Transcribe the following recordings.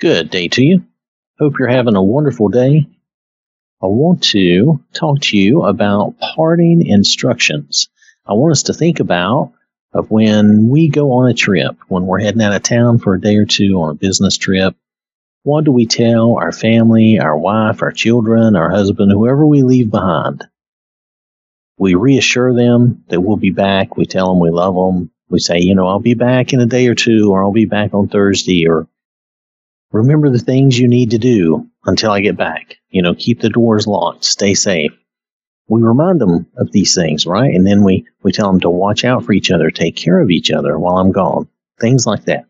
Good day to you. Hope you're having a wonderful day. I want to talk to you about parting instructions. I want us to think about of when we go on a trip, when we're heading out of town for a day or two on a business trip. What do we tell our family, our wife, our children, our husband, whoever we leave behind? We reassure them that we'll be back. We tell them we love them. We say, you know, I'll be back in a day or two, or I'll be back on Thursday, or remember the things you need to do until I get back. You know, keep the doors locked, stay safe. We remind them of these things, right? And then we, we tell them to watch out for each other, take care of each other while I'm gone, things like that.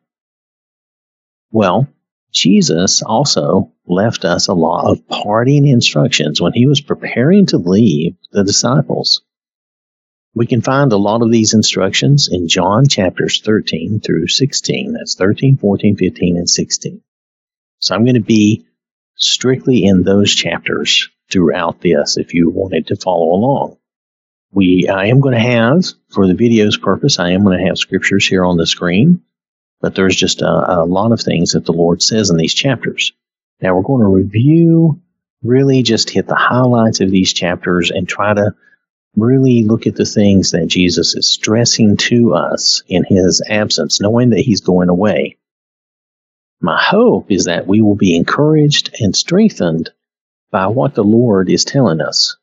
Well, Jesus also left us a lot of parting instructions when he was preparing to leave the disciples. We can find a lot of these instructions in John chapters 13 through 16. That's 13, 14, 15, and 16. So I'm going to be strictly in those chapters throughout this if you wanted to follow along. We, I am going to have, for the video's purpose, I am going to have scriptures here on the screen but there's just a, a lot of things that the Lord says in these chapters. Now we're going to review, really just hit the highlights of these chapters and try to really look at the things that Jesus is stressing to us in his absence, knowing that he's going away. My hope is that we will be encouraged and strengthened by what the Lord is telling us.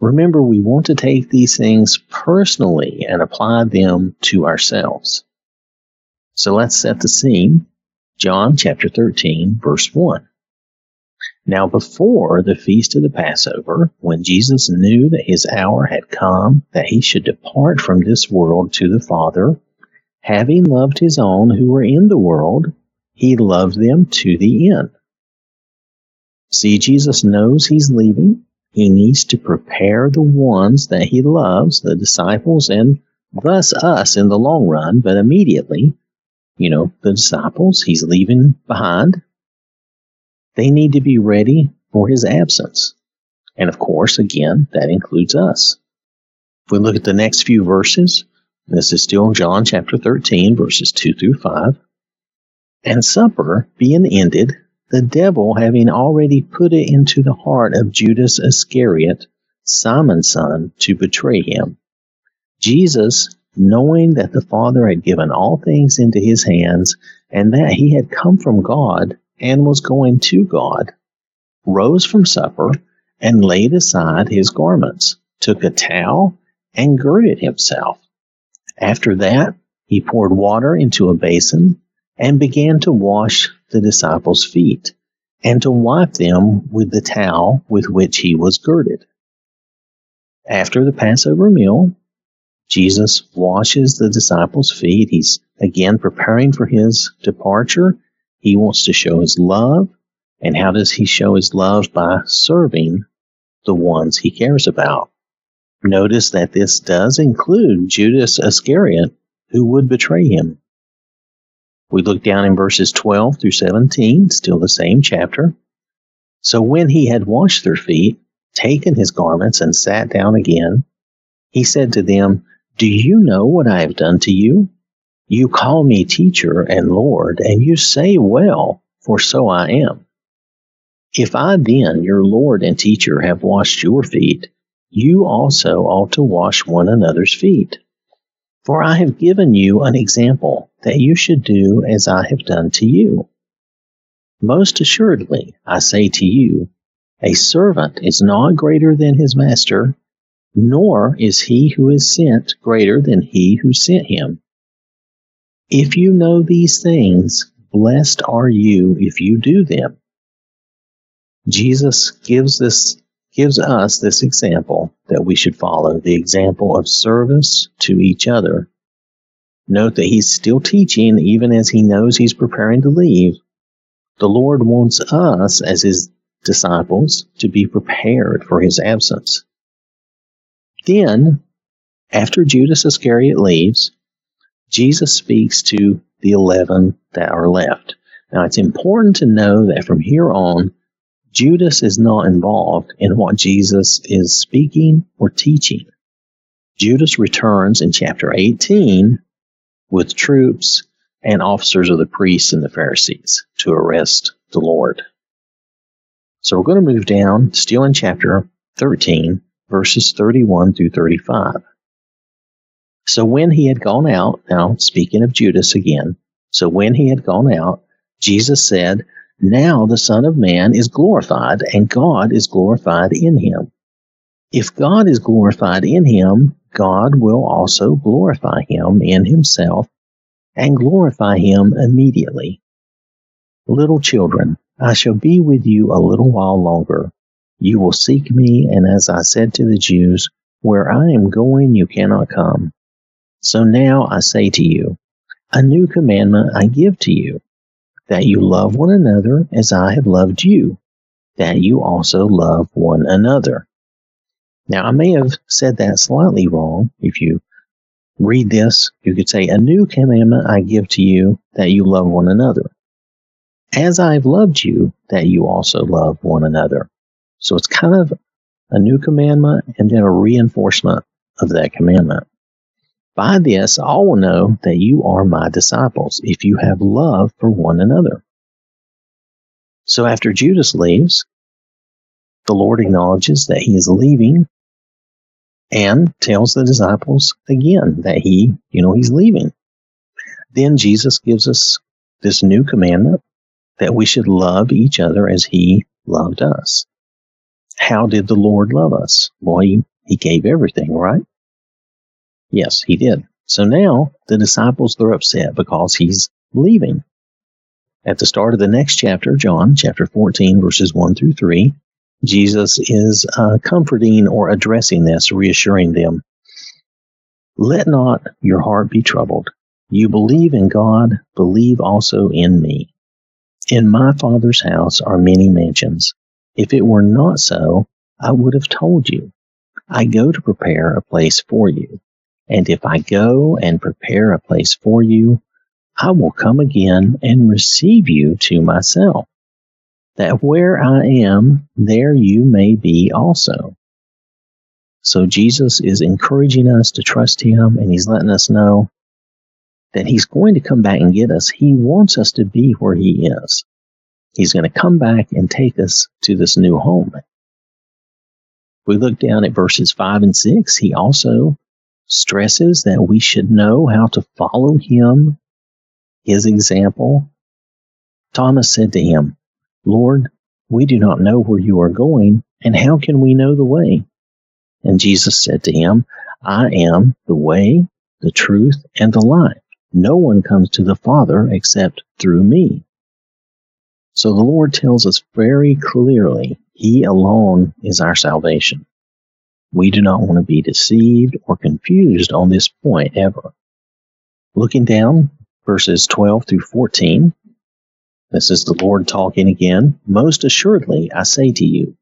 Remember, we want to take these things personally and apply them to ourselves. So let's set the scene. John chapter 13, verse 1. Now, before the feast of the Passover, when Jesus knew that his hour had come, that he should depart from this world to the Father, having loved his own who were in the world, he loved them to the end. See, Jesus knows he's leaving. He needs to prepare the ones that he loves, the disciples, and thus us in the long run, but immediately you know, the disciples he's leaving behind, they need to be ready for his absence. And of course, again, that includes us. If we look at the next few verses, this is still John chapter 13, verses 2 through 5. And supper being ended, the devil having already put it into the heart of Judas Iscariot, Simon's son, to betray him. Jesus, knowing that the Father had given all things into his hands, and that he had come from God and was going to God, rose from supper and laid aside his garments, took a towel, and girded himself. After that, he poured water into a basin and began to wash the disciples' feet and to wipe them with the towel with which he was girded. After the Passover meal, Jesus washes the disciples' feet. He's again preparing for his departure. He wants to show his love. And how does he show his love? By serving the ones he cares about. Notice that this does include Judas Iscariot, who would betray him. We look down in verses 12 through 17, still the same chapter. So when he had washed their feet, taken his garments, and sat down again, he said to them, do you know what I have done to you? You call me teacher and Lord, and you say well, for so I am. If I then, your Lord and teacher, have washed your feet, you also ought to wash one another's feet. For I have given you an example that you should do as I have done to you. Most assuredly, I say to you, a servant is not greater than his master, nor is he who is sent greater than he who sent him. If you know these things, blessed are you if you do them. Jesus gives this gives us this example that we should follow, the example of service to each other. Note that he's still teaching even as he knows he's preparing to leave. The Lord wants us as his disciples to be prepared for his absence. Then, after Judas Iscariot leaves, Jesus speaks to the 11 that are left. Now, it's important to know that from here on, Judas is not involved in what Jesus is speaking or teaching. Judas returns in chapter 18 with troops and officers of the priests and the Pharisees to arrest the Lord. So we're going to move down, still in chapter 13, verses 31 through 35. So when he had gone out, now speaking of Judas again, so when he had gone out, Jesus said, Now the Son of Man is glorified, and God is glorified in him. If God is glorified in him, God will also glorify him in himself and glorify him immediately. Little children, I shall be with you a little while longer. You will seek me, and as I said to the Jews, where I am going, you cannot come. So now I say to you, a new commandment I give to you, that you love one another as I have loved you, that you also love one another. Now, I may have said that slightly wrong. If you read this, you could say, A new commandment I give to you, that you love one another. As I've loved you, that you also love one another. So it's kind of a new commandment and then a reinforcement of that commandment. By this, all will know that you are my disciples if you have love for one another. So after Judas leaves, the Lord acknowledges that he is leaving and tells the disciples again that he, you know, he's leaving. Then Jesus gives us this new commandment that we should love each other as he loved us. How did the Lord love us? Well, he, he gave everything, right? Yes, he did. So now the disciples, they're upset because he's leaving. At the start of the next chapter, John chapter 14, verses 1 through 3, Jesus is uh, comforting or addressing this, reassuring them. Let not your heart be troubled. You believe in God, believe also in me. In my Father's house are many mansions. If it were not so, I would have told you. I go to prepare a place for you. And if I go and prepare a place for you, I will come again and receive you to myself, that where I am, there you may be also. So Jesus is encouraging us to trust him and he's letting us know that he's going to come back and get us. He wants us to be where he is. He's going to come back and take us to this new home. We look down at verses 5 and 6. He also stresses that we should know how to follow him, his example. Thomas said to him, Lord, we do not know where you are going, and how can we know the way? And Jesus said to him, I am the way, the truth, and the life. No one comes to the Father except through me. So the Lord tells us very clearly, He alone is our salvation. We do not want to be deceived or confused on this point ever. Looking down, verses 12 through 14, this is the Lord talking again. Most assuredly, I say to you,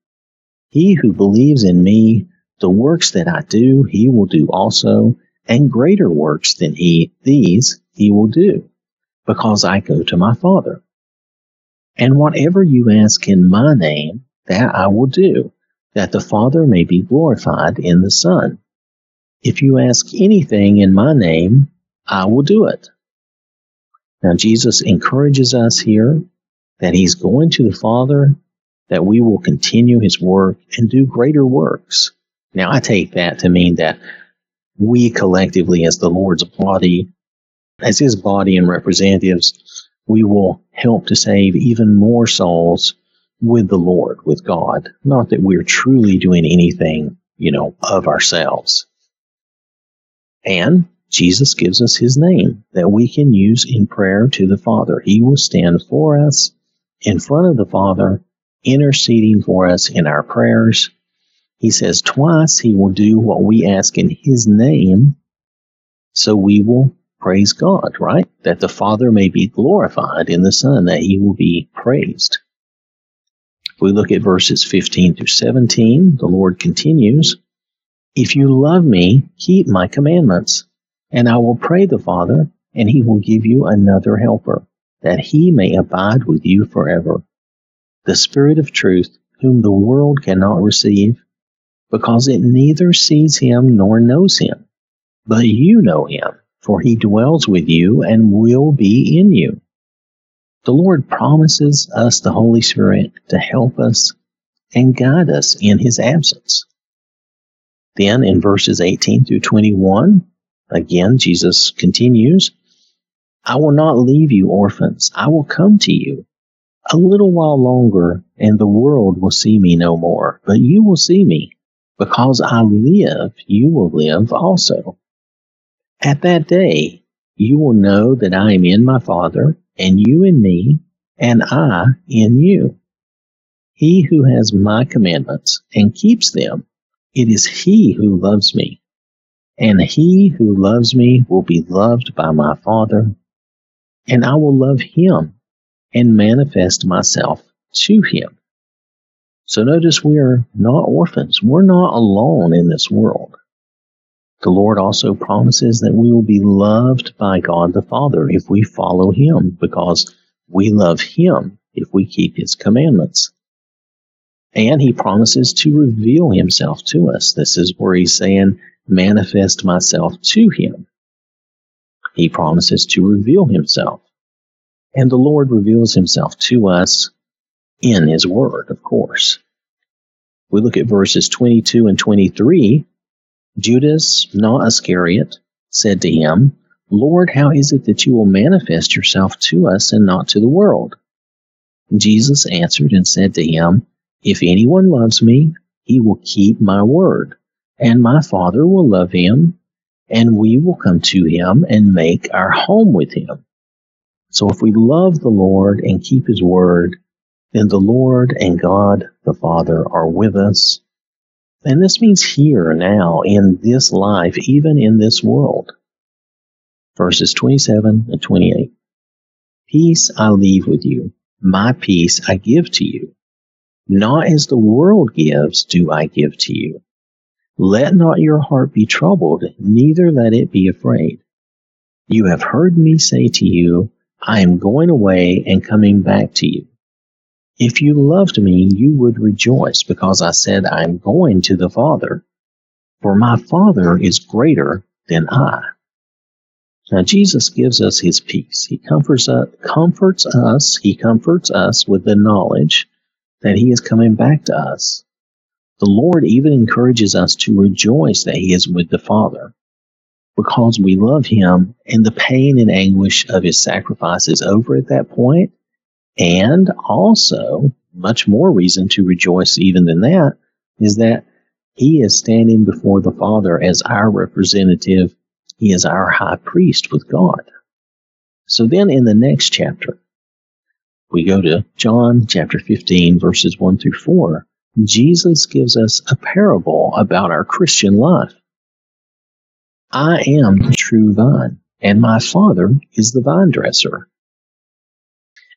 he who believes in me, the works that I do, he will do also, and greater works than he, these he will do, because I go to my Father. And whatever you ask in my name, that I will do, that the Father may be glorified in the Son. If you ask anything in my name, I will do it. Now, Jesus encourages us here that he's going to the Father, that we will continue his work and do greater works. Now, I take that to mean that we collectively, as the Lord's body, as his body and representatives, we will help to save even more souls with the Lord, with God. Not that we're truly doing anything, you know, of ourselves. And Jesus gives us his name that we can use in prayer to the Father. He will stand for us in front of the Father, interceding for us in our prayers. He says twice he will do what we ask in his name, so we will praise God, right? That the Father may be glorified in the Son, that he will be praised. If we look at verses 15 through 17, the Lord continues, If you love me, keep my commandments. And I will pray the Father, and he will give you another helper, that he may abide with you forever. The Spirit of truth, whom the world cannot receive, because it neither sees him nor knows him. But you know him, for he dwells with you and will be in you. The Lord promises us the Holy Spirit to help us and guide us in His absence. Then in verses 18 through 21, again, Jesus continues, I will not leave you orphans. I will come to you. A little while longer, and the world will see me no more, but you will see me. Because I live, you will live also. At that day, you will know that I am in my Father, and you in me, and I in you. He who has my commandments and keeps them, it is he who loves me. And he who loves me will be loved by my Father, and I will love him and manifest myself to him. So notice we are not orphans. We're not alone in this world. The Lord also promises that we will be loved by God the Father if we follow him because we love him if we keep his commandments. And he promises to reveal himself to us. This is where he's saying, manifest myself to him. He promises to reveal himself. And the Lord reveals himself to us in his word, of course. We look at verses 22 and 23. Judas, not Iscariot, said to him, Lord, how is it that you will manifest yourself to us and not to the world? Jesus answered and said to him, If anyone loves me, he will keep my word, and my Father will love him, and we will come to him and make our home with him. So if we love the Lord and keep his word, then the Lord and God the Father are with us. And this means here, now, in this life, even in this world. Verses 27 and 28. Peace I leave with you. My peace I give to you. Not as the world gives do I give to you. Let not your heart be troubled, neither let it be afraid. You have heard me say to you, I am going away and coming back to you. If you loved me, you would rejoice because I said, I am going to the Father, for my Father is greater than I. Now, Jesus gives us his peace. He comforts us, comforts us, he comforts us with the knowledge that he is coming back to us. The Lord even encourages us to rejoice that he is with the Father because we love him and the pain and anguish of his sacrifice is over at that point. And also, much more reason to rejoice even than that is that he is standing before the Father as our representative. He is our high priest with God. So then in the next chapter, we go to John chapter 15, verses 1 through 4. Jesus gives us a parable about our Christian life. I am the true vine, and my Father is the vine dresser.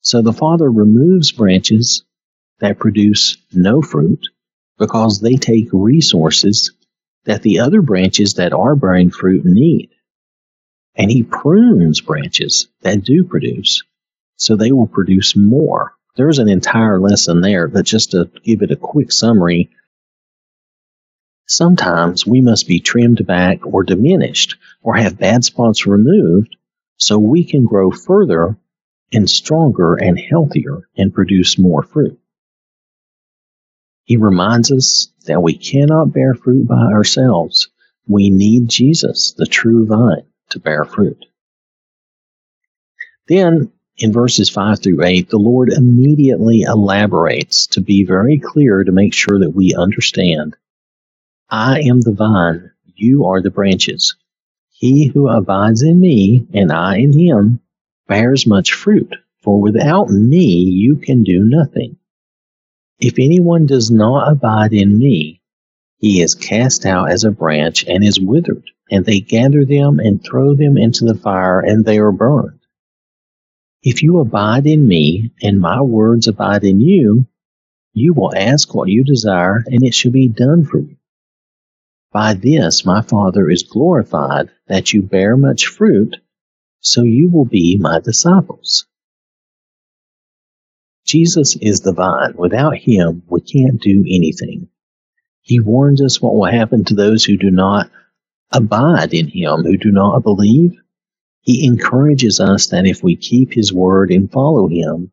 So the Father removes branches that produce no fruit because they take resources that the other branches that are bearing fruit need. And He prunes branches that do produce so they will produce more. There's an entire lesson there, but just to give it a quick summary, Sometimes we must be trimmed back or diminished or have bad spots removed so we can grow further and stronger and healthier and produce more fruit. He reminds us that we cannot bear fruit by ourselves. We need Jesus, the true vine, to bear fruit. Then, in verses 5 through 8, the Lord immediately elaborates to be very clear to make sure that we understand I am the vine, you are the branches. He who abides in me, and I in him, bears much fruit, for without me you can do nothing. If anyone does not abide in me, he is cast out as a branch and is withered, and they gather them and throw them into the fire, and they are burned. If you abide in me and my words abide in you, you will ask what you desire and it shall be done for you. By this my Father is glorified that you bear much fruit, so you will be my disciples. Jesus is the vine. Without him, we can't do anything. He warns us what will happen to those who do not abide in him, who do not believe. He encourages us that if we keep his word and follow him,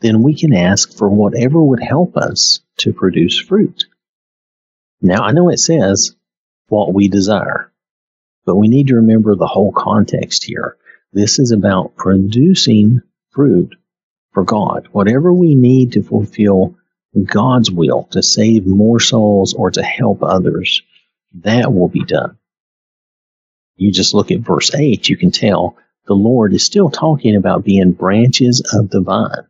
then we can ask for whatever would help us to produce fruit. Now, I know it says what we desire, but we need to remember the whole context here. This is about producing fruit for God. Whatever we need to fulfill God's will to save more souls or to help others, that will be done. You just look at verse 8, you can tell the Lord is still talking about being branches of the vine.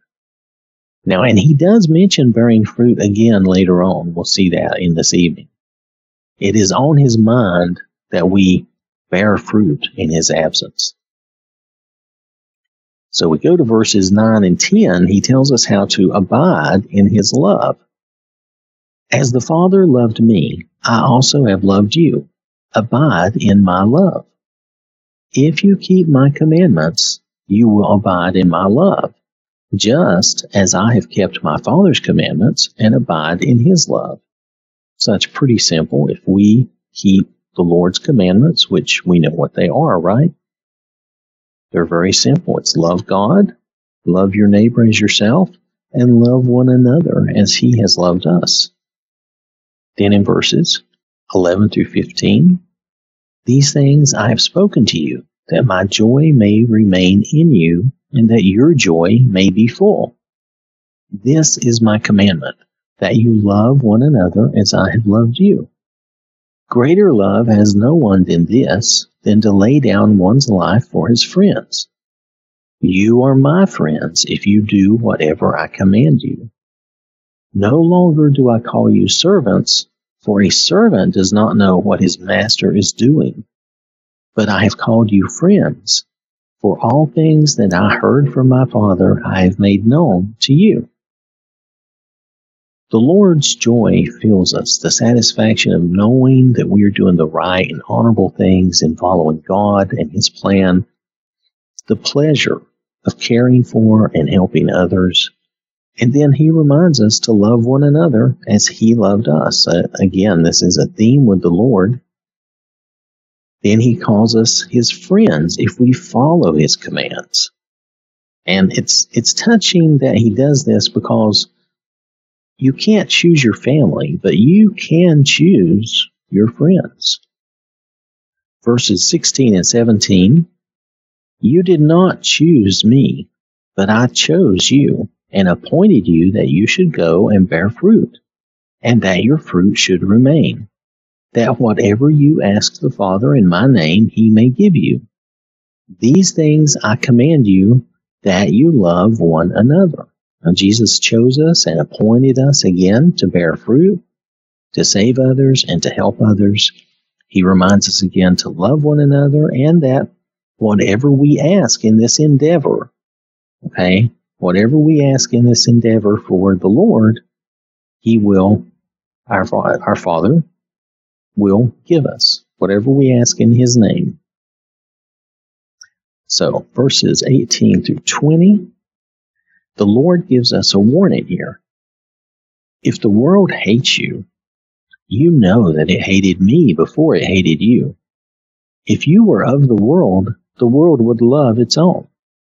Now, and he does mention bearing fruit again later on. We'll see that in this evening. It is on his mind that we bear fruit in his absence. So we go to verses 9 and 10. He tells us how to abide in his love. As the Father loved me, I also have loved you. Abide in my love. If you keep my commandments, you will abide in my love, just as I have kept my Father's commandments and abide in his love. So that's pretty simple. If we keep the Lord's commandments, which we know what they are, right? They're very simple. It's love God, love your neighbor as yourself, and love one another as he has loved us. Then in verses 11 through 15, these things I have spoken to you, that my joy may remain in you, and that your joy may be full. This is my commandment, that you love one another as I have loved you. Greater love has no one than this, than to lay down one's life for his friends. You are my friends if you do whatever I command you. No longer do I call you servants, for a servant does not know what his master is doing. But I have called you friends, for all things that I heard from my Father I have made known to you. The Lord's joy fills us, the satisfaction of knowing that we are doing the right and honorable things and following God and His plan, the pleasure of caring for and helping others. And then He reminds us to love one another as He loved us. Uh, again, this is a theme with the Lord. Then He calls us His friends if we follow His commands. And it's, it's touching that He does this because you can't choose your family, but you can choose your friends. Verses 16 and 17 You did not choose me, but I chose you and appointed you that you should go and bear fruit, and that your fruit should remain, that whatever you ask the Father in my name, he may give you. These things I command you that you love one another. Jesus chose us and appointed us again to bear fruit, to save others, and to help others. He reminds us again to love one another and that whatever we ask in this endeavor, okay, whatever we ask in this endeavor for the Lord, He will, our, our Father, will give us whatever we ask in His name. So, verses 18 through 20 the Lord gives us a warning here. If the world hates you, you know that it hated me before it hated you. If you were of the world, the world would love its own.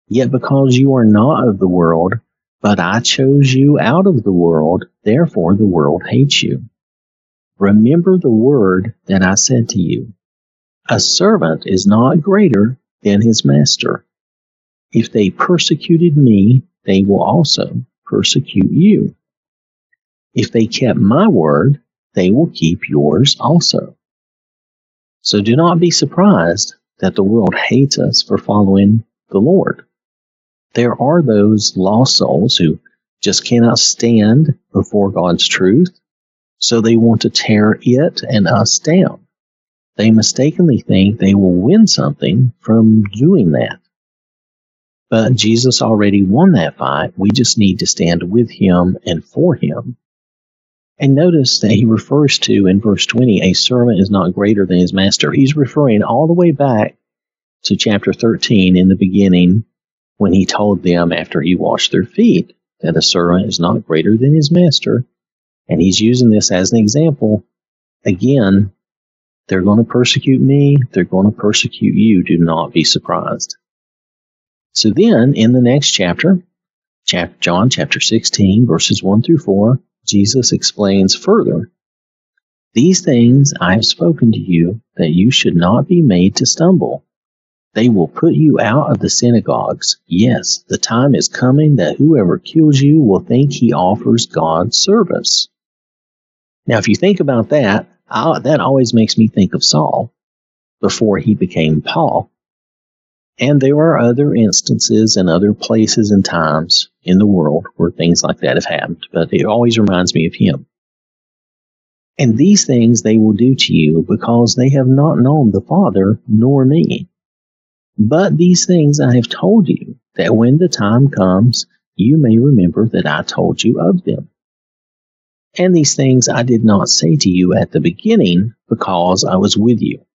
Yet because you are not of the world, but I chose you out of the world, therefore the world hates you. Remember the word that I said to you. A servant is not greater than his master. If they persecuted me, they will also persecute you. If they kept my word, they will keep yours also. So do not be surprised that the world hates us for following the Lord. There are those lost souls who just cannot stand before God's truth, so they want to tear it and us down. They mistakenly think they will win something from doing that. But Jesus already won that fight. We just need to stand with him and for him. And notice that he refers to in verse 20, a servant is not greater than his master. He's referring all the way back to chapter 13 in the beginning when he told them after he washed their feet that a servant is not greater than his master. And he's using this as an example. Again, they're going to persecute me. They're going to persecute you. Do not be surprised. So then in the next chapter, chapter John chapter 16 verses 1 through 4, Jesus explains further, These things I have spoken to you that you should not be made to stumble. They will put you out of the synagogues. Yes, the time is coming that whoever kills you will think he offers God service. Now, if you think about that, I, that always makes me think of Saul before he became Paul. And there are other instances and other places and times in the world where things like that have happened, but it always reminds me of him. And these things they will do to you because they have not known the Father nor me. But these things I have told you, that when the time comes, you may remember that I told you of them. And these things I did not say to you at the beginning because I was with you.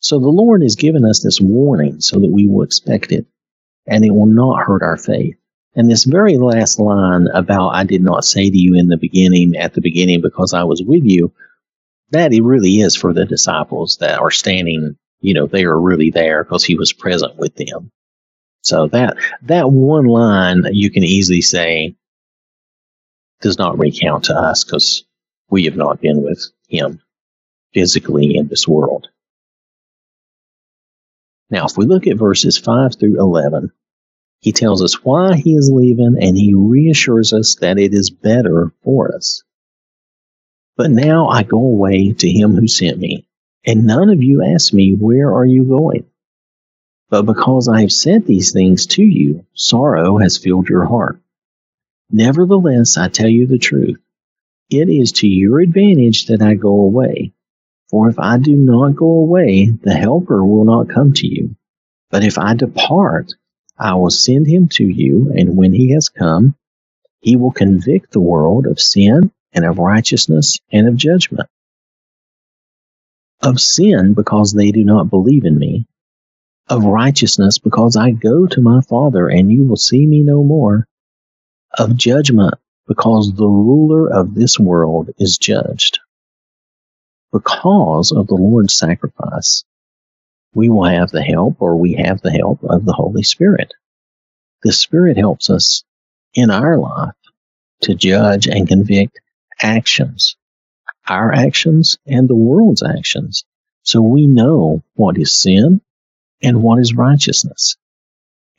So the Lord has given us this warning so that we will expect it and it will not hurt our faith. And this very last line about I did not say to you in the beginning, at the beginning, because I was with you, that it really is for the disciples that are standing, you know, they are really there because he was present with them. So that, that one line you can easily say does not recount to us because we have not been with him physically in this world. Now, if we look at verses 5 through 11, he tells us why he is leaving and he reassures us that it is better for us. But now I go away to him who sent me, and none of you ask me, Where are you going? But because I have said these things to you, sorrow has filled your heart. Nevertheless, I tell you the truth. It is to your advantage that I go away. For if I do not go away, the Helper will not come to you. But if I depart, I will send him to you, and when he has come, he will convict the world of sin and of righteousness and of judgment. Of sin, because they do not believe in me. Of righteousness, because I go to my Father, and you will see me no more. Of judgment, because the ruler of this world is judged because of the Lord's sacrifice, we will have the help or we have the help of the Holy Spirit. The Spirit helps us in our life to judge and convict actions, our actions and the world's actions. So we know what is sin and what is righteousness.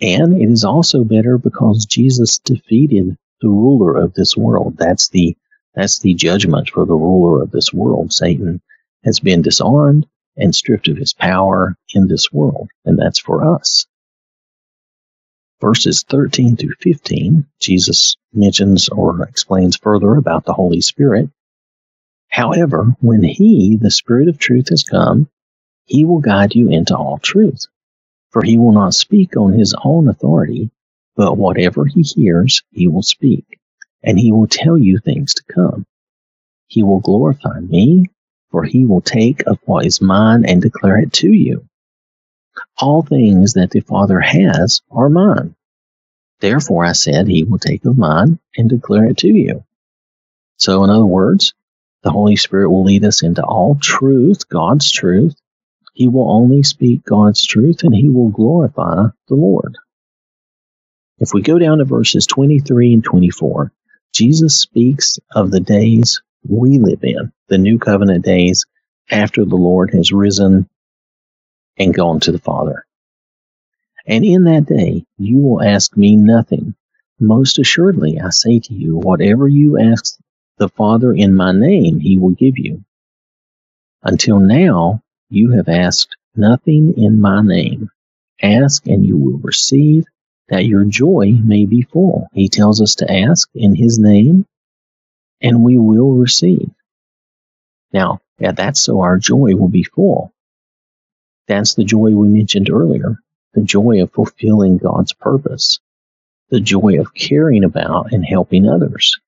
And it is also better because Jesus defeated the ruler of this world. That's the that's the judgment for the ruler of this world. Satan has been disarmed and stripped of his power in this world, and that's for us. Verses 13 through 15, Jesus mentions or explains further about the Holy Spirit. However, when He, the Spirit of truth, has come, He will guide you into all truth. For He will not speak on His own authority, but whatever He hears, He will speak and he will tell you things to come. He will glorify me, for he will take of what is mine and declare it to you. All things that the Father has are mine. Therefore I said he will take of mine and declare it to you. So in other words, the Holy Spirit will lead us into all truth, God's truth. He will only speak God's truth and he will glorify the Lord. If we go down to verses 23 and 24, Jesus speaks of the days we live in, the new covenant days after the Lord has risen and gone to the Father. And in that day you will ask me nothing. Most assuredly, I say to you, whatever you ask the Father in my name, he will give you. Until now, you have asked nothing in my name. Ask and you will receive that your joy may be full. He tells us to ask in His name, and we will receive. Now, yeah, that's so our joy will be full. That's the joy we mentioned earlier. the joy of fulfilling God's purpose, the joy of caring about and helping others.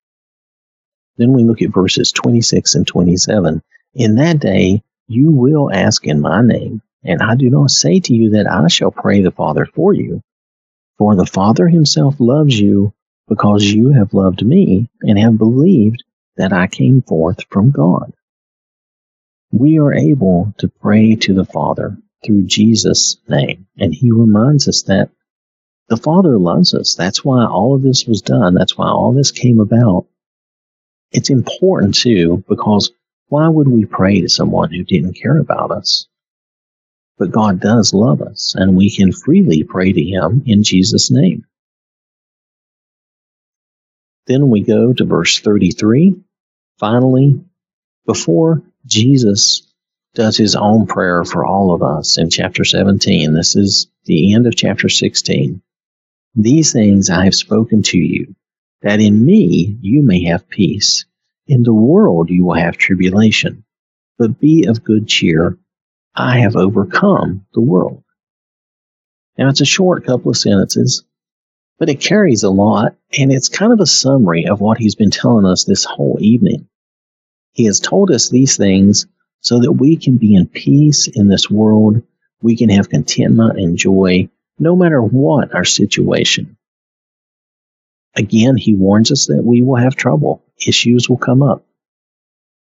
Then we look at verses 26 and 27. In that day, you will ask in my name, and I do not say to you that I shall pray the Father for you. For the Father himself loves you because you have loved me and have believed that I came forth from God. We are able to pray to the Father through Jesus' name, and he reminds us that the Father loves us. That's why all of this was done. That's why all this came about. It's important too, because why would we pray to someone who didn't care about us? But God does love us, and we can freely pray to Him in Jesus' name. Then we go to verse 33. Finally, before Jesus does his own prayer for all of us in chapter 17, this is the end of chapter 16. These things I have spoken to you, that in me you may have peace. In the world you will have tribulation, but be of good cheer. I have overcome the world. Now it's a short couple of sentences, but it carries a lot, and it's kind of a summary of what he's been telling us this whole evening. He has told us these things so that we can be in peace in this world. We can have contentment and joy no matter what our situation. Again, he warns us that we will have trouble. Issues will come up.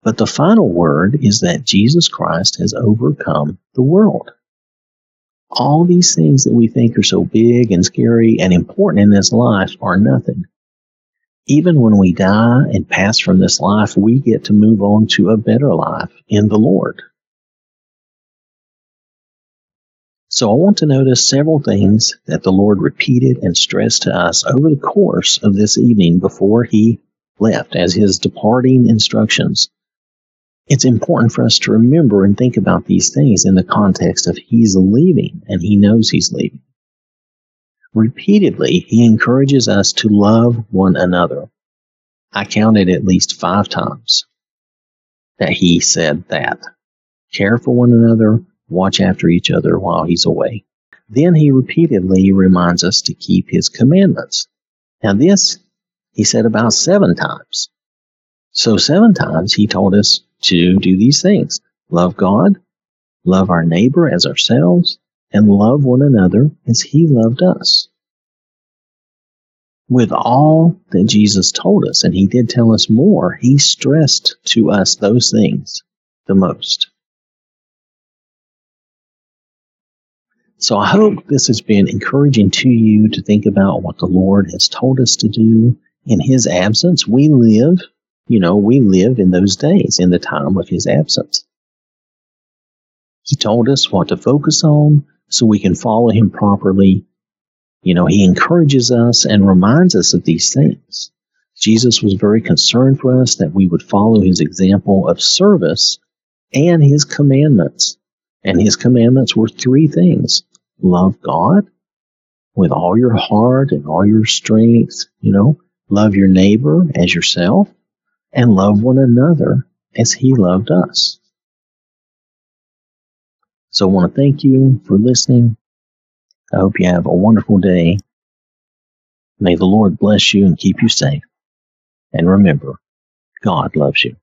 But the final word is that Jesus Christ has overcome the world all these things that we think are so big and scary and important in this life are nothing. Even when we die and pass from this life, we get to move on to a better life in the Lord. So I want to notice several things that the Lord repeated and stressed to us over the course of this evening before he left as his departing instructions it's important for us to remember and think about these things in the context of he's leaving and he knows he's leaving. Repeatedly, he encourages us to love one another. I counted at least five times that he said that. Care for one another, watch after each other while he's away. Then he repeatedly reminds us to keep his commandments. Now, this he said about seven times. So, seven times he told us to do these things love God, love our neighbor as ourselves, and love one another as he loved us. With all that Jesus told us, and he did tell us more, he stressed to us those things the most. So I hope this has been encouraging to you to think about what the Lord has told us to do in his absence. We live you know, we live in those days in the time of his absence. He told us what to focus on so we can follow him properly. You know, he encourages us and reminds us of these things. Jesus was very concerned for us that we would follow his example of service and his commandments. And his commandments were three things. Love God with all your heart and all your strength, you know, love your neighbor as yourself and love one another as he loved us. So I want to thank you for listening. I hope you have a wonderful day. May the Lord bless you and keep you safe. And remember, God loves you.